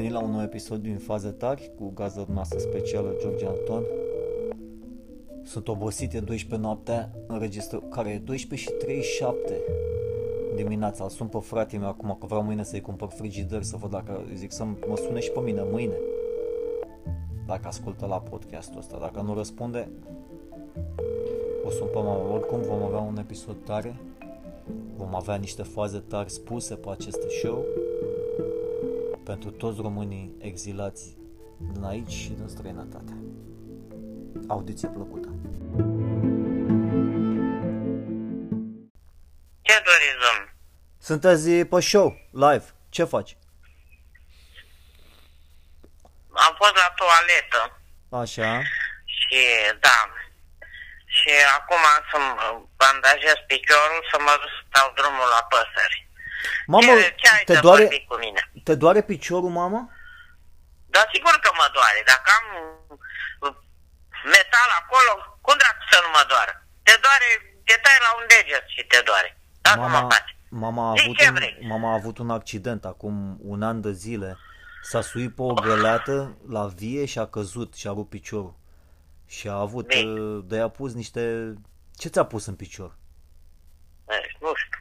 venit la un nou episod din Faze Tari cu gazda noastră specială George Anton. Sunt obosit, e 12 noaptea, înregistră, care e 12 și 37 dimineața. Îl sun pe fratele meu acum că vreau mâine să-i cumpăr frigider să văd dacă, zic să mă sune și pe mine mâine. Dacă ascultă la podcastul ăsta, dacă nu răspunde, o sun pe mama. Oricum vom avea un episod tare, vom avea niște faze tari spuse pe acest show pentru toți românii exilați din aici și din străinătate. Audiție plăcută! Ce doriți, domn? Sunteți pe show, live. Ce faci? Am fost la toaletă Așa. și da. Și acum să-mi bandajez piciorul să mă duc să dau drumul la păsări. Mamă, ce, ce ai te să doare, vorbi cu mine? te doare piciorul, mamă? Dar sigur că mă doare. Dacă am uh, metal acolo, cum dracu să nu mă doară? Te doare, te tai la un deget și te doare. Da, mă Mama, faci. mama, a Zi avut ce un, vrei. mama a avut un accident acum un an de zile. S-a suit pe o găleată la vie și a căzut și a rupt piciorul. Și a avut, Bine. uh, de a pus niște... Ce ți-a pus în picior? Eh, Nu știu.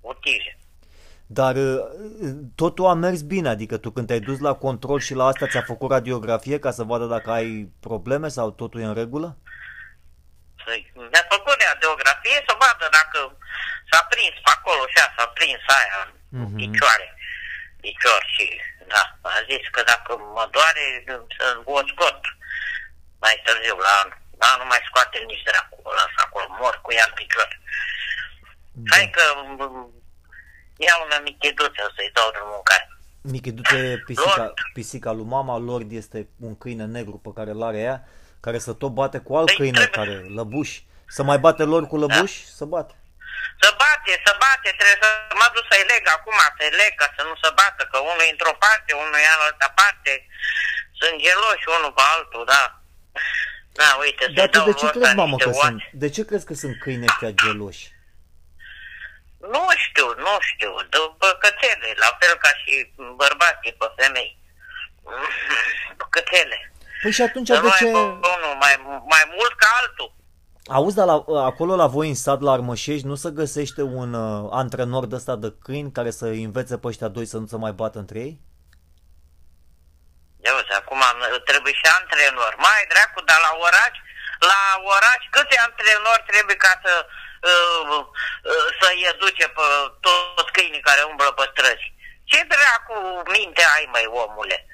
O tijă. Dar uh, totul a mers bine, adică tu când te-ai dus la control și la asta ți-a făcut radiografie ca să vadă dacă ai probleme sau totul e în regulă? Să- Mi-a făcut radiografie să vadă dacă s-a prins pe acolo și s-a prins aia în Mhm. picioare. Picior și da, a zis că dacă mă doare să o scot mai târziu la anul. Da, nu mai scoate nici dracu, o las acolo, mor cu ea în picior. Hai că m, iau una micheduță să-i dau de mâncare. Michi, du-te pisica, Lord. pisica lui mama, Lord este un câine negru pe care îl are ea, care să tot bate cu alt Păi câine trebuie- care, lăbuș. Să mai bate lor cu lăbuș? Să bate. Să bate, să bate, trebuie să mă duc să-i leg acum, să-i leg ca să nu se bată, că unul e într-o parte, unul e în altă parte, sunt geloși unul pe altul, da. Da, uite, Dar să-i tu dau de ce ăsta crezi, mamă, niște că oase. sunt, de ce crezi că sunt câini ăștia geloși? Nu știu, nu știu, după cățele, la fel ca și bărbații pe femei. Cățele. Păi și atunci Să de nu ce... aibă unul mai, mai mult ca altul. Auzi, dar la, acolo la voi în sat, la Armășești, nu se găsește un uh, antrenor de ăsta de câini care să învețe pe ăștia doi să nu se mai bată între ei? Eu uite, acum am- trebuie și antrenor. Mai dracu, dar la oraș, la oraș câți antrenori trebuie ca să uh, uh, să-i educe pe toți câinii care umblă pe străzi? Ce dracu minte ai, mai omule?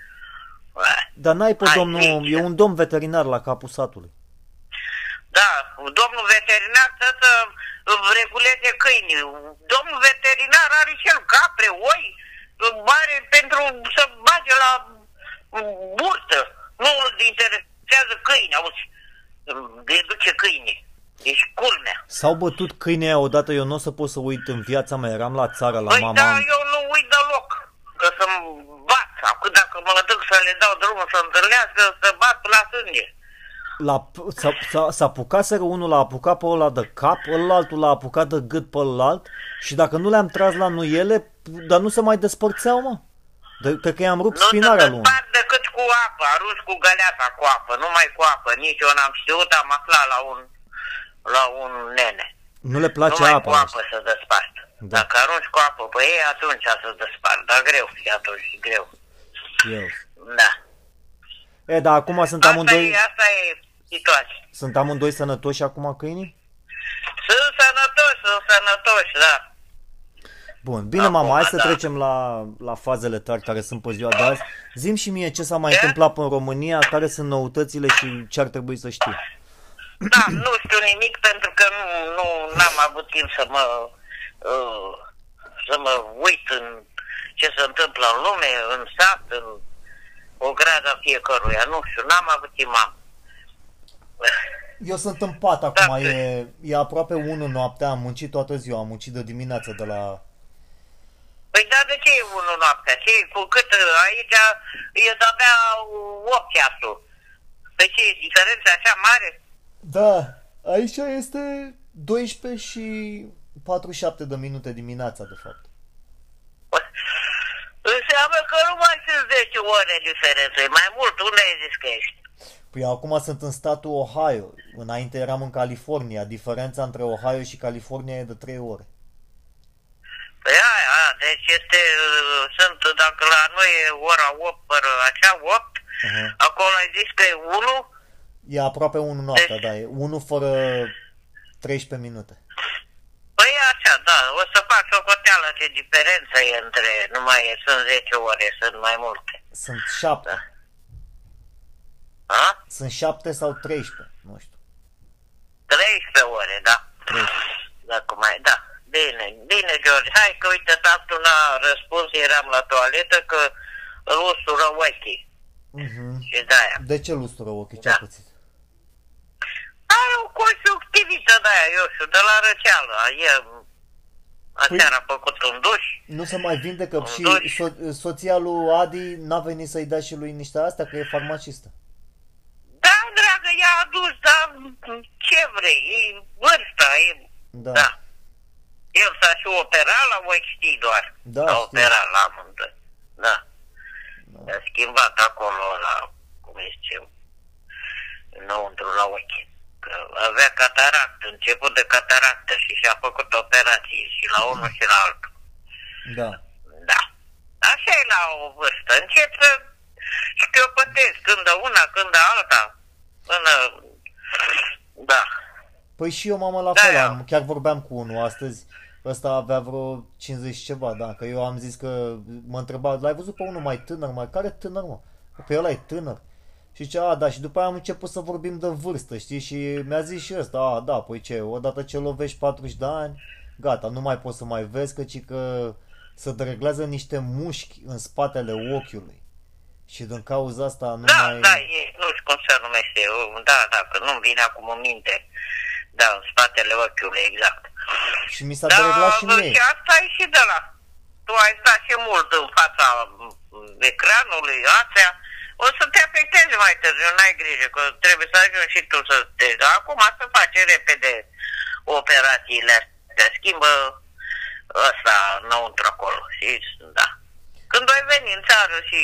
Eh, Dar n-ai pe Hai, domnul, nici. e un domn veterinar la capul satului. Da, domnul veterinar să să reguleze câinii. Domnul veterinar are și el capre, oi, are pentru să bage la burtă. Nu îl interesează câini, auzi. Educe câinii. Ești culmea. S-au bătut câinii aia odată, eu nu o să pot să uit în viața mea, eram la țară la Păi mama. da, eu nu uit deloc. Că să-mi bat. Acum dacă mă duc să le dau drumul să întâlnească, să bat la sânge. La, s-a, s-a, s-a apucaseră unul l-a apucat pe ăla de cap, ălaltul l-a apucat de gât pe ălalt și dacă nu le-am tras la nuiele, dar nu se mai despărțeau, mă. De, cred că i-am rupt Nu te spinarea lui unul. despart decât cu apă, arunci cu găleata cu apă, numai cu apă. Nici eu n-am știut, am aflat la un, la un nene. Nu le place numai apa. cu apă să despart. Da. Dacă arunci cu apă pe ei, atunci să despart. Dar greu, și atunci greu. Eu. Da. E, dar acum sunt Asta amândoi, e, asta e situația. sunt amândoi sănătoși acum câinii? Sunt sănătoși, sunt sănătoși, da. Bun, bine Acum, mama, hai să da. trecem la, la fazele tari care sunt pe ziua de azi. Zim și mie ce s-a mai Ce? întâmplat în România, care sunt noutățile și ce ar trebui să știi. Da, nu știu nimic pentru că nu, nu n-am avut timp să mă uh, să mă uit în ce se întâmplă în lume, în sat, în o grada fiecăruia. Nu știu, n-am avut timp. Am. Eu sunt în pat acum, Da. e, e aproape 1 noaptea, am muncit toată ziua, am muncit de dimineață de la... Păi da, de ce e unul noaptea? Ce, cu cât uh, aici e de-abia 8 ceasul. Păi ce, e diferența așa mare? Da, aici este 12 și 47 de minute dimineața, de fapt. Înseamnă că nu mai sunt ore diferență, e mai mult, unde ai zis că ești? Păi acum sunt în statul Ohio. Înainte eram în California. Diferența între Ohio și California e de 3 ore. Păi aia, aia, deci este, uh, sunt, dacă la noi e ora 8, fără așa, 8, Uh-huh. acolo ai zis că e 1, E aproape 1 noaptea, Deci- da. E 1 fără 13 minute. Păi așa, da, o să fac socoteală ce diferență e între, nu mai e, sunt 10 ore, sunt mai multe. Sunt 7. Da. A? Sunt 7 sau 13, nu știu. 13 ore, da. 13. Dacă mai, da. Bine, bine, George. Hai că uite, tatăl n-a răspuns, eram la toaletă, că îl ustură ochii. Mhm. Și de-aia. De ce lustură ochii? Ce-a Da. pățit? Are o conjunctivită de-aia, eu știu, de la răceală. E, aseară a făcut un duș. Nu se mai vindecă și Doi. so- soția lui Adi n-a venit să-i dea și lui niște astea, că e farmacistă. Da, dragă, i-a adus, dar ce vrei, e vârsta, e... Da. Da. El s-a și operat la ochi, știi doar. Da, S-a știu. operat la amândoi. Da. A schimbat acolo la, cum îi zice, înăuntru la ochi. Că avea cataract, început de cataractă și și-a făcut operații și la unul și la altul. Da. Da. Așa e la o vârstă. Încep să șchiopătezi când de una, când de alta. Până... Da. Păi și eu, mama, la Da, fel, eu. am, chiar vorbeam cu unul astăzi, ăsta avea vreo 50 și ceva, da, că eu am zis că mă întreba, l-ai văzut pe unul mai tânăr, mai care tânăr, mă? Pe ăla e tânăr. Și zice, a, da, și după aia am început să vorbim de vârstă, știi, și mi-a zis și ăsta, a, da, păi ce, odată ce lovești 40 de ani, gata, nu mai poți să mai vezi, căci că se dreglează niște mușchi în spatele ochiului. Și din cauza asta nu Da, mai... da, e, nu știu cum se numește. Da, da, că nu-mi vine acum în minte. Da, în spatele ochiului, exact. Și mi s-a Da, dreglat și mie. și asta e și de la. Tu ai stat și mult în fața m, ecranului, astea. O să te afectezi mai târziu, n-ai grijă, că trebuie să ajungi și tu să te... Dar acum să faci repede operațiile astea, schimbă ăsta înăuntru acolo și da. Când ai veni în țară și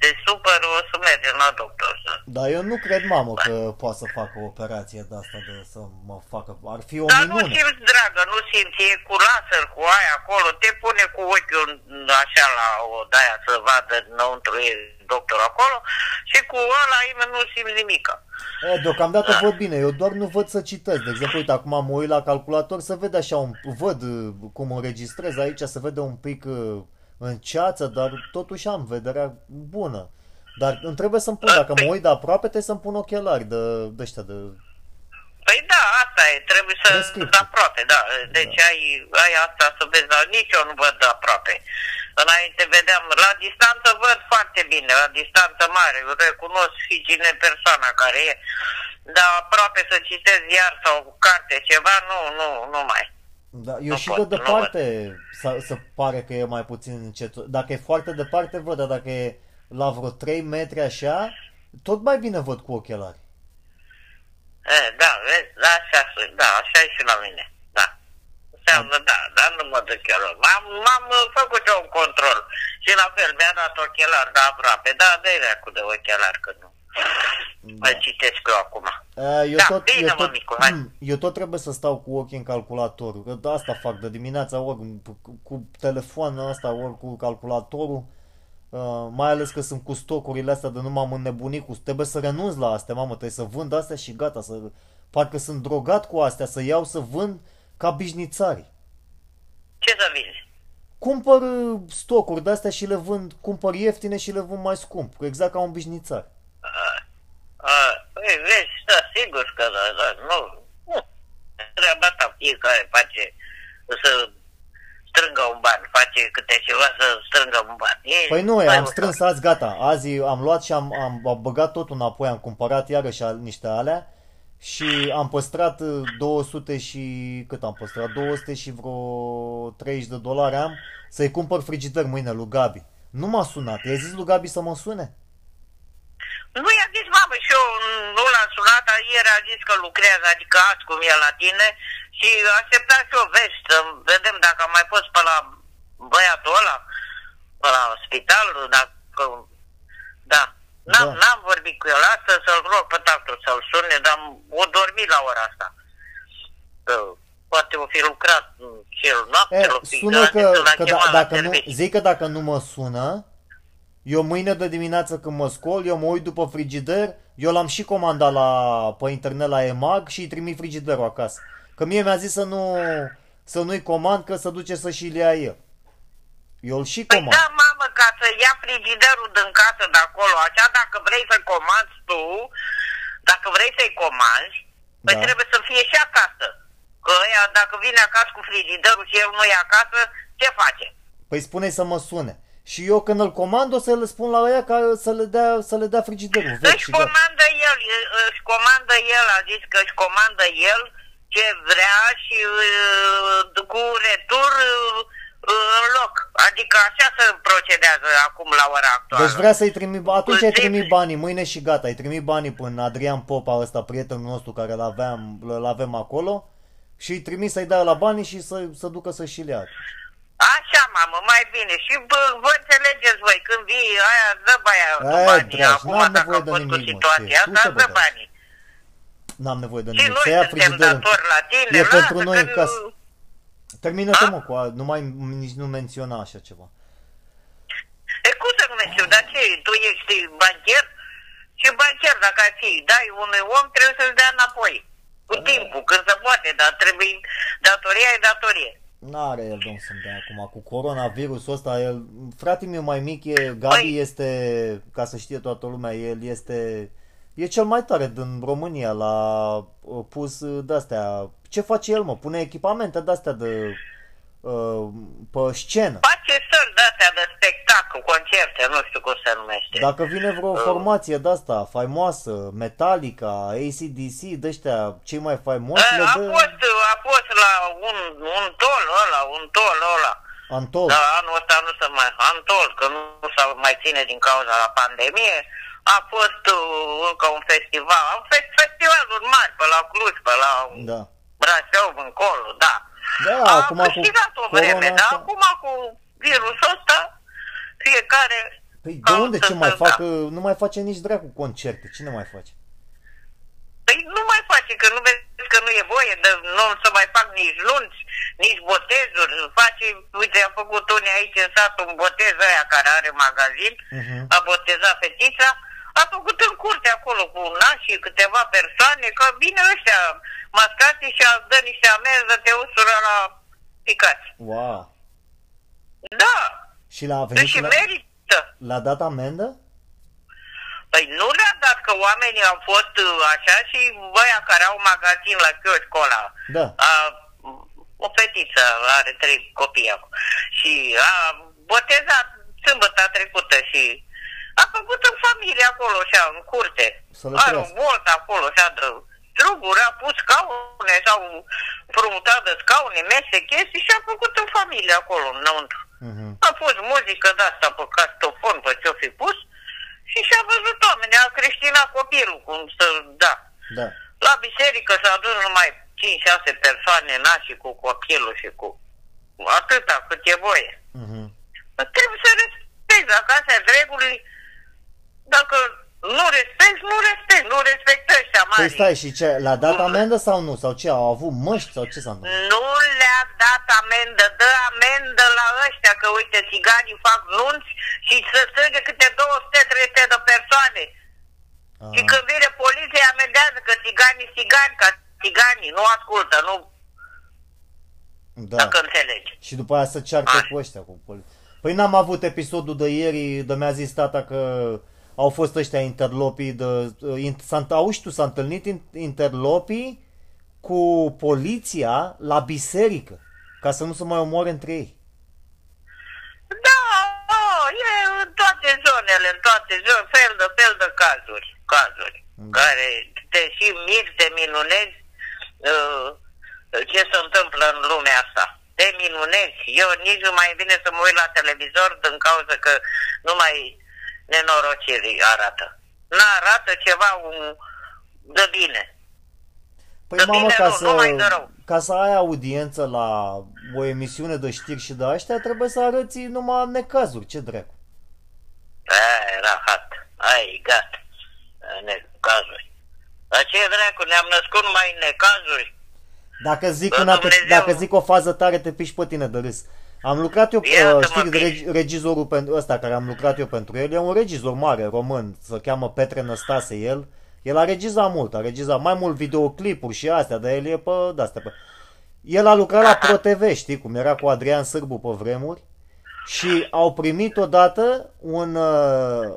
te supăr, o să mergem la doctor să... Dar eu nu cred, mamă, că poate să facă o operație de asta de să mă facă. Ar fi o Dar nu minune. simți, dragă, nu simți, e cu laser, cu aia acolo, te pune cu ochiul în- așa la o daia să vadă înăuntru e doctor acolo și cu ăla nimeni nu simți nimica. E, deocamdată Da. văd bine, eu doar nu văd să citesc. De exemplu, uite, acum mă uit la calculator să vede așa, un, văd uh, cum înregistrez aici, să vede un pic uh, în ceață, dar totuși am vederea bună. Dar îmi trebuie să-mi pun, dacă mă uit de aproape, trebuie să-mi pun ochelari de, de ăștia de... Păi da, asta e, trebuie să Prescripție. de aproape, da. Deci ai, ai asta să vezi, dar nici eu nu văd de aproape. Înainte vedeam, la distanță văd foarte bine, la distanță mare, eu recunosc fiicile persoana care e, dar aproape să citesc iar sau carte ceva, nu, nu, nu mai. Da, eu Nu și pot, de nu departe să, să pare că e mai puțin încet. Dacă e foarte departe, văd, dar dacă e la vreo 3 metri așa, tot mai bine văd cu ochelari. E, da, vezi, da, așa, sunt, da, așa e și la mine, da. Înseamnă, da, dar nu mă duc eu. M-am, m-am uh, făcut eu un control și la fel mi-a dat ochelar, da, aproape, da, dă-i cu de ochelar, că nu. Da. Mai citesc eu acum. Uh, Eu, Da, tot, bine, eu, mă, tot, Micu, hai. Mm, eu tot trebuie să stau cu ochii în calculator. Că de asta fac de dimineața ori cu- cu telefonul ăsta, ori cu calculatorul. Uh, mai ales că sunt cu stocurile astea de nu m-am înnebunit cu... Trebuie să renunț la astea, mamă, trebuie să vând astea și gata. Să, parcă sunt drogat cu astea, să iau să vând ca bișnițari. Ce să vinzi? Cumpăr uh, stocuri de astea și le vând, cumpăr ieftine și le vând mai scump. Exact ca un bișnițar. A, păi, vezi, da, sigur că da, da, nu, nu. Treaba ta, fiecare face să strângă un ban, face câte ceva să strângă un ban. E Păi nu, mai am ușor. strâns azi, gata. Azi am luat și am, am băgat totul înapoi, am cumpărat iarăși al- niște alea și am păstrat uh, 200 și... cât am păstrat? 200 și vreo 30 de dolari am să-i cumpăr frigider mâine lui Gabi. Nu m-a sunat. I-ai zis lui Gabi să mă sune? Nu i-a zis, mamă, și eu nu l-am sunat, dar ieri a zis că lucrează, adică azi cum e la tine și aștepta și o veste, să vedem dacă mai poți pe la băiatul ăla, pe la spital, dacă... Da. N-am, da. n-am vorbit cu el asta să-l rog pe tactul să-l sune, dar o dormi la ora asta. Poate o fi lucrat cel noapte, eh, e, sună că, că da, dacă nu, zic că dacă nu mă sună, eu mâine de dimineață când mă scol, eu mă uit după frigider eu l-am și comandat la, pe internet la EMAG și îi trimit frigiderul acasă. Că mie mi-a zis să nu să nu-i comand, că să duce să și-l ia el. Eu îl și Păi comand. da, mamă, ca să ia frigiderul din casă de acolo, așa dacă vrei să comanzi tu, dacă vrei să-i comanzi, păi Da. trebuie să fie și acasă. Că ăia, dacă vine acasă cu frigiderul și el nu e acasă, ce face? Păi spune să mă sune. Și eu când îl comand o să le spun la ăia ca să le dea, să le dea frigiderul vechi Își și gata. comandă el, își comandă el, a zis că își comandă el ce vrea și uh, cu retur uh, în loc. Adică așa se procedează acum la ora actuală. Deci vrea să-i trimi, atunci ai Deci- trimit banii, mâine și gata, ai trimit banii până Adrian Popa ăsta, prietenul nostru care îl aveam, îl avem acolo și îi trimis să-i dea la banii și să, să ducă să și le ia. Așa, mamă, mai bine. Și bă, vă înțelegeți voi, când vii aia, dă aia Aia, banii. dragi, Acum, n-am dacă nevoie au de fost cu nimic, mă, situația știi, asta, du-te, bă, dă dragi. banii. N-am nevoie de Și nimic. noi Să ia suntem frigiderul. datori la tine, E lasă pentru noi în că casă. nu- Termină-te, A? mă, cu a, nu mai nici nu menționa așa ceva. E cum să nu mențiuni, dar ce, tu ești bancher? Și bancher, dacă ai fi, dai unui om, trebuie să-ți dea înapoi. Cu timpul, când se poate, dar trebuie, datoria e datorie. N-are el domn să-mi dea acum. Cu coronavirusul ăsta, el, fratele meu mai mic e, Gabi Păi- este, ca să știe toată lumea, el este, e cel mai tare din România, l-a uh, pus uh, de-astea, ce face el mă, pune echipamente de-astea de, uh, pe scenă. Face săli de-astea de spectacol, concerte, nu știu cum se numește. Dacă vine vreo formație de-asta faimoasă, Metallica, ACDC, de-ăștia, cei mai faimoși, le a, dă fost, a fost la un, un tol ăla, un tol ăla. Antol. Da, anul ăsta nu se mai... Antol, că nu s-a mai ține din cauza la pandemie. A fost uh, încă un festival. Au fost festivaluri mari pe la Cluj, pe la Da. Brașov, încolo, da. Da, a acum cu câștigat o corona vreme, dar asta- acum cu virusul ăsta, fiecare... Păi de caută unde ce să- mai da. fac? Că Nu mai face nici dracu concerte. Cine mai face? Păi nu mai face, că nu vezi că nu e voie, de, nu să mai fac nici lunți, nici botezuri. Face, uite, a făcut unii aici în sat un botez aia care are magazin, Mhm. a botezat fetița, a făcut în curte acolo cu nașii câteva persoane, că vine ăștia mascați și a dă niște amenzi de te usură la picați. Wow. Da, Și l-a venit deci și la, merită. l-a dat amendă? Păi nu le-a dat că oamenii au fost uh, așa și băia care au magazin la chioșcul ăla. Da. A, o fetiță are trei copii acum. Și a botezat sâmbătă trecută și a făcut în familie acolo, așa, în curte. Să le Are o trăiască. boltă acolo, așa, de struguri, a pus scaune sau frumutat de scaune, mese, chestii și a făcut în familie acolo, înăuntru. Mhm. A fost muzică de asta pe castofon, pe ce-o fi pus și și-a văzut oamenii, a creștinat copilul, cum să, da. Da. La biserică s-a adus numai 5-6 persoane nași cu copilul și cu atâta cât e voie. Mhm. Trebuie să respecti, dacă astea sunt reguli, dacă nu respecti, nu respecti, nu respectă ăștia Păi mari. stai, și ce? L-a dat amendă sau nu? Sau ce? Au avut măști sau ce s-a întâmplat? Nu le-a dat amendă, dă amendă la ăștia, că uite, țiganii fac nunți și să strângă câte 200-300 de persoane. Și Aha. când vine poliția, amendează că țiganii țigani, ca țiganii, nu ascultă, nu, Da. dacă înțelegi. Și după aia să cearcă Hai. cu ăștia. Cu poli- păi n-am avut episodul de ieri, de mi-a zis tata că au fost ăștia interlopii de... in- s-a- Auzi tu, s-a întâlnit in- interlopii cu poliția la biserică, ca să nu se mai omoare între ei. Da, oh, e în toate zonele, în toate zonele, fel de fel de cazuri, cazuri, Da. care te și miri, te minunezi uh, ce se întâmplă în lumea asta. Te minunezi. Eu nici nu mai vine să mă uit la televizor din cauza că numai nenorociri arată. N-arată ceva um, de bine. Păi De mamă, bine ca nu, să, numai de rău. ca să ai audiență la o emisiune de știri și de ăștia, trebuie să arăți numai necazuri, ce dracu. Aia era hat. Ai, gata. Ne, cazuri. Dar ce dracu, ne-am născut numai în necazuri. Dacă zic, Bă, una te, Dumnezeu. dacă zic o fază tare, te piși pe tine de râs. Am lucrat eu, Iată-mă, uh, știi, piși. reg, regizorul pentru ăsta care am lucrat eu pentru el, e un regizor mare, român, se cheamă Petre Năstase el. El a regizat mult, a regizat mai mult videoclipuri și astea, dar el e pe de-astea. Pe... El a lucrat la ProTV, știi cum era cu Adrian Sârbu pe vremuri și au primit odată un, uh,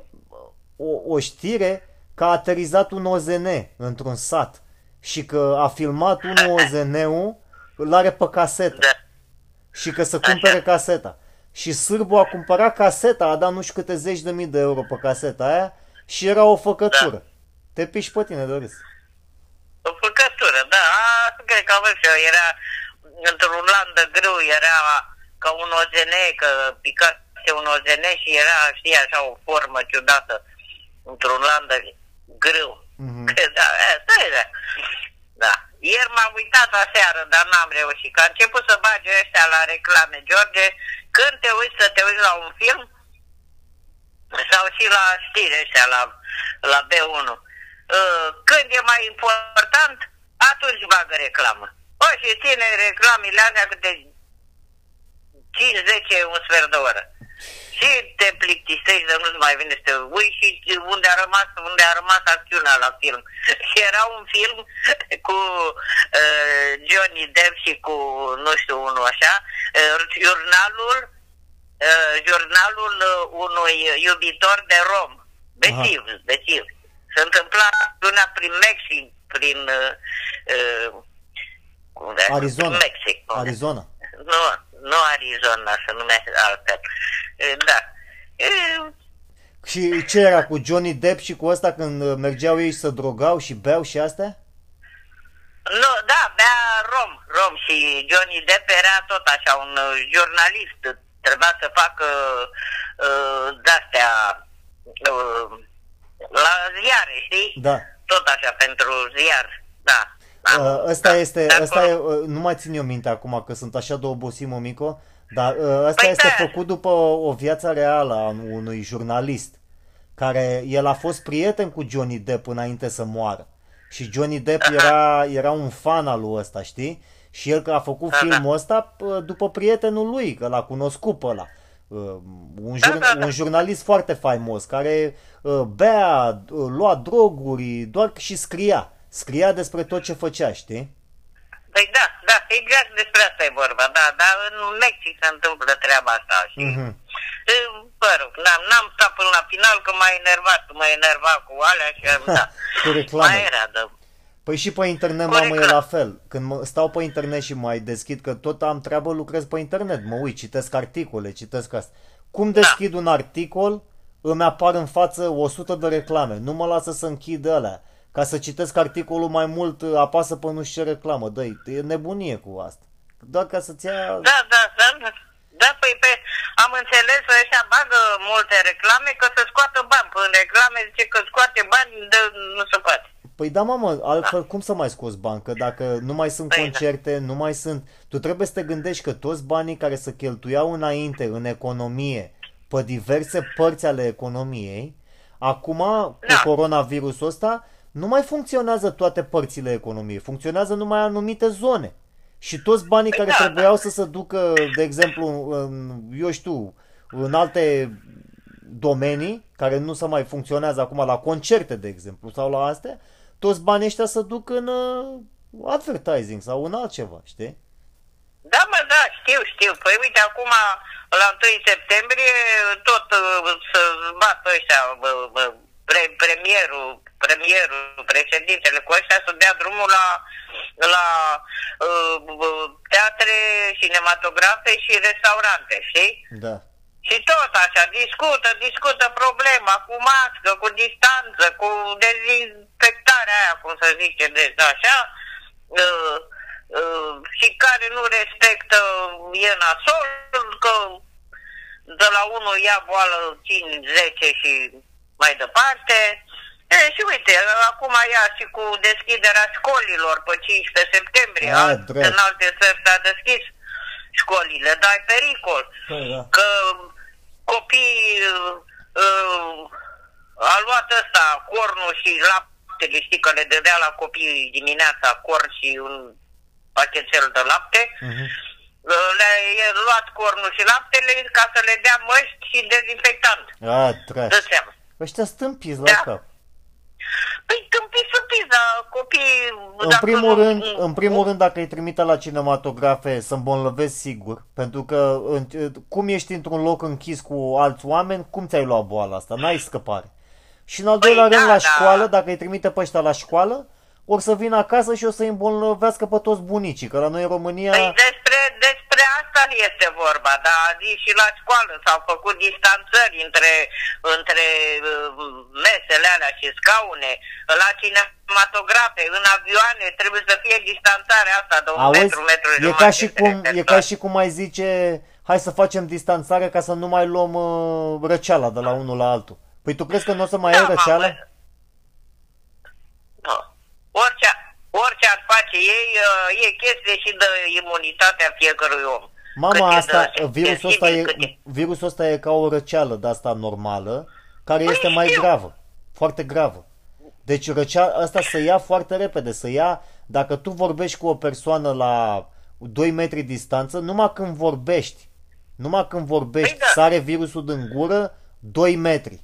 o, o știre că a aterizat un OZN într-un sat și că a filmat un OZN-ul, îl are pe casetă Da. Și că să cumpere caseta. Și Sârbu a cumpărat caseta, a dat nu știu câte zeci de mii de euro pe caseta aia și era o făcătură. Te piși pe tine de râs. O făcătură, da, asta cred că am văzut și eu, era într-un lan de grâu, era ca un OZN, că picase un OZN și era, știi, așa o formă ciudată într-un lan de grâu. Mhm. Că Da, asta e, da. Da. Ieri m-am uitat aseară, dar n-am reușit, că a început să bage ăștia la reclame, George, când te uiți să te uiți la un film, sau și la știri ăștia, la, la B1. Uh, Când e mai important, atunci bagă reclamă. O, și ține reclamele astea câte 5, 10, un sfert de oră. Și te plictisești de nu-ți mai vine să te ui și unde a rămas, unde a rămas acțiunea la film. Și era un film cu uh, Johnny Depp și cu, nu știu, unul așa, uh, jurnalul uh, jurnalul uh, unui iubitor de rom. Bețiv, bețiv. Se întâmpla una prin Mexic, prin uh, uh, unde? Arizona. Prin Mexic. unde? Arizona. Nu, nu Arizona, se numește altfel. Uh, Da. Uh, Și ce era cu Johnny Depp și cu ăsta când uh, mergeau ei să drogau și beau și astea? Nu, da, bea rom, rom și Johnny Depp era tot așa un uh, jurnalist. Trebuia să facă uh, de-astea uh, la ziare, știi? Da. Tot așa pentru ziar, da. Am- Uh, ăsta da, este, de ăsta acolo. e, uh, nu mai țin eu minte acum că sunt așa de obosit, mămico, dar uh, ăsta Păi este da. făcut după o viață reală a unui jurnalist, care el a fost prieten cu Johnny Depp înainte să moară. Și Johnny Depp era, era un fan al lui ăsta, știi? Și el că a făcut Aha. filmul ăsta uh, după prietenul lui, că l-a cunoscut pe ăla. Uh, Un, Da, jur- da, da. un jurnalist foarte faimos, care uh, bea, uh, lua droguri, doar și scria. Scria despre tot ce făcea, știi? Păi da, da, exact despre asta e vorba, da, dar în Mexic se întâmplă treaba asta, știi? Mhm. E, Mă rog, n-am, n-am stat până la final că m-a enervat, m-a enervat cu alea și am, da. Cu reclame. Mai era, da. Păi și pe internet, Cu mamă, e reclame. la fel. Când mă, stau pe internet și mai deschid, că tot am treabă, lucrez pe internet. Mă uit, citesc articole, citesc asta. Cum Da. deschid un articol, îmi apar în față 100 de reclame. Nu mă lasă să închid alea. Ca să citesc articolul mai mult, apasă pe nu știu ce reclamă. dă e nebunie cu asta. Doar ca să-ți ia... Da, da, da, da. Da, păi pe, am înțeles că ăștia bagă multe reclame că să scoată bani. Păi în reclame zice că scoate bani, de, nu se poate. Păi da, mamă, altfel cum să mai scoți bani? Că dacă nu mai sunt Păi da. concerte, nu mai sunt... Tu trebuie să te gândești că toți banii care se cheltuiau înainte în economie, pe diverse părți ale economiei, acum, cu Da. coronavirusul ăsta, nu mai funcționează toate părțile economiei, funcționează numai anumite zone. Și toți banii Păi care da, trebuiau să se ducă, de exemplu, în, eu știu, în alte domenii care nu se mai funcționează acum, la concerte, de exemplu, sau la astea, toți banii ăștia se duc în uh, advertising sau în altceva, știi? Da, mă, da, știu, știu. Păi uite, acum, la 1 septembrie, tot uh, să bată ăștia, bă, bă, pre, premierul, premierul, președintele cu ăștia să dea drumul la, la uh, bă, teatre, cinematografe și restaurante, știi? Da. Și tot așa, discută, discută problema cu mască, cu distanță, cu dezinfectarea aia, cum să zice, deci așa, uh, uh, și care nu respectă e nasol, că de la unul ia boală 5-10 și mai departe. E, și uite, acum ia și cu deschiderea școlilor pe 15 septembrie, A, alt, drept. în alte țări s-a deschis școlile, dar e pericol Păi da. că copiii uh, uh, a luat ăsta cornul și l-a laptele, știi că le dădea la copii dimineața corn și un pachetel de lapte. Mhm. Le-a luat cornul și laptele ca să le dea măști și dezinfectant. A, trash. Dă seama. Ăștia stâmpiți la Da. cap. Păi tâmpiți sunt dar copiii... În primul, rând, în primul rând, dacă îi trimite la cinematografe, să îmbolnăvezi sigur. Pentru că în- cum ești într-un loc închis cu alți oameni, cum ți-ai luat boala asta? N-ai scăpare. Și în al doilea Păi rând, da, la da. școală, dacă îi trimite pe ăștia la școală, o să vină acasă și o să îi îmbolnăvească pe toți bunicii. Că la noi în România... Păi despre, despre asta este vorba, dar zi și la școală s-au făcut distanțări între, între uh, mesele alea și scaune, la cinematografe, în avioane, trebuie să fie distanțarea asta de un Auzi, metru, metru și e jumătate ca, și cum, între e ca și cum ai zice, hai să facem distanțare ca să nu mai luăm uh, răceala de la unul la altul. Păi tu crezi că nu o să mai ai Da, răceală? mamă. Da. Orice, orice ar face ei, uh, e chestie și de imunitatea fiecărui om. Cât Mama, e asta, de virusul ăsta, sensibil, cât e, virusul ăsta e ca o răceală de asta normală, care este mai Păi știu. gravă, foarte gravă. Deci răcea, asta să ia foarte repede, să ia, dacă tu vorbești cu o persoană la 2 metri distanță, numai când vorbești, numai când vorbești, Păi da. sare virusul din gură, 2 metri.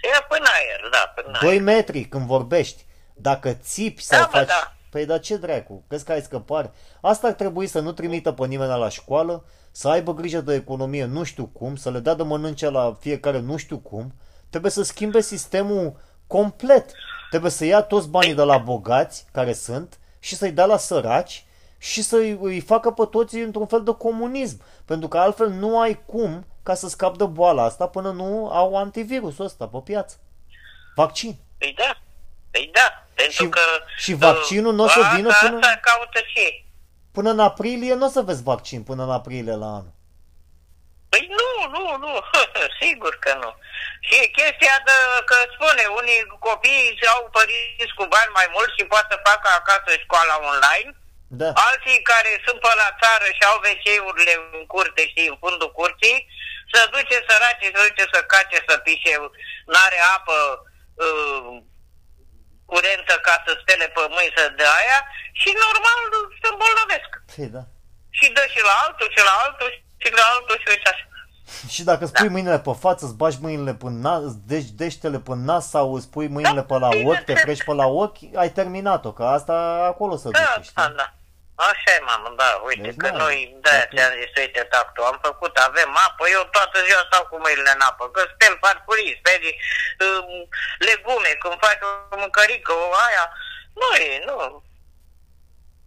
Se ia până aer, da, până 2 aer. metri când vorbești. Dacă țipi sau Da, mă, faci... da. Păi dar ce dracu? Crezi că ai scăpare? Asta ar trebui să nu trimită pe nimeni la școală, să aibă grijă de economie nu știu cum, să le dea de mănânce la fiecare nu știu cum. Trebuie să schimbe sistemul complet. Trebuie să ia toți banii de la bogați, care sunt, și să-i dea la săraci și să-i îi facă pe toți într-un fel de comunism. Pentru că altfel nu ai cum ca să scapi de boala asta până nu au antivirusul ăsta pe piață. Vaccin. Păi da, păi da, pentru Și- că... și vaccinul n-o să asta- vină până- Asta caută și ei. Până în aprilie nu o să vezi vaccin, până în aprilie la anul. Păi nu, nu, nu, sigur că nu. Și e chestia de, că spune, unii copii au părinți cu bani mai mulți și poate să facă acasă școala online, Da. alții care sunt pe la țară și au WC-urile în curte, știi, în fundul curții, să duce săraci, să duce să cace, să pișe, n-are apă uh, curentă ca să spele pe mâini să dea aia și normal se îmbolnăvesc. Păi da. Și dă și la altul, și la altul, și la altul, și uite așa. Și dacă îți pui mâinile pe față, îți bagi mâinile pe nas, îți deci deștele pe nas sau îți pui mâinile pe la bine, ochi, te ce- frești pe la ochi, ai terminat-o, că asta acolo să Da, duce, da, știi? da. Așa e, mamă, da, uite, Deci, că da, noi, de-aia dacă- ți-am zis, uite, tactul, am făcut, avem apă, eu toată ziua stau cu mâinile în apă, că speli farfurii, speli um, legume, când faci o mâncărică, o aia, nu e, nu.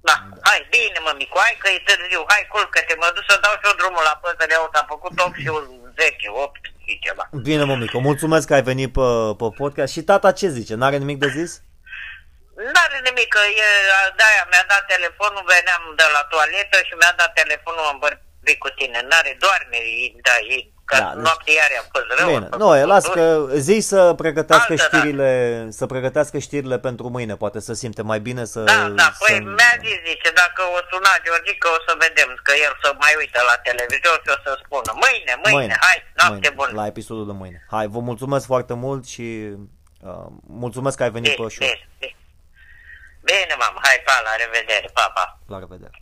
Da, hai, bine, mă, micu, hai că e târziu, hai, culcă-te, mă duc să dau și eu drumul la păsări, uite, am făcut 8 și 10, 8 și ceva. Bine, mămică, mulțumesc că ai venit pe, pe podcast. Și tata ce zice? N-are nimic de zis? N-are nimic, că e, de-aia mi-a dat telefonul, veneam de la toaletă și mi-a dat telefonul, am vorbit cu tine. N-are, doarme, e- da, e, că Da, da, deci- noapte iar a fost rău. Bine, a făcut nu, e, las dur. că zi să pregătească Altă, da. știrile, să pregătească știrile pentru mâine, poate să simte mai bine să... Da, da, păi să... mi-a zis, zice, dacă o suna Georgica, o să vedem, că el să mai uită la televizor și o să spună, mâine, mâine, hai, noapte mâine, bună. La episodul de mâine. Hai, vă mulțumesc foarte mult și uh, mulțumesc că ai venit pe Bine, show. bine, bine. Bine, mamă, hai, pa, la revedere, pa, pa. La revedere.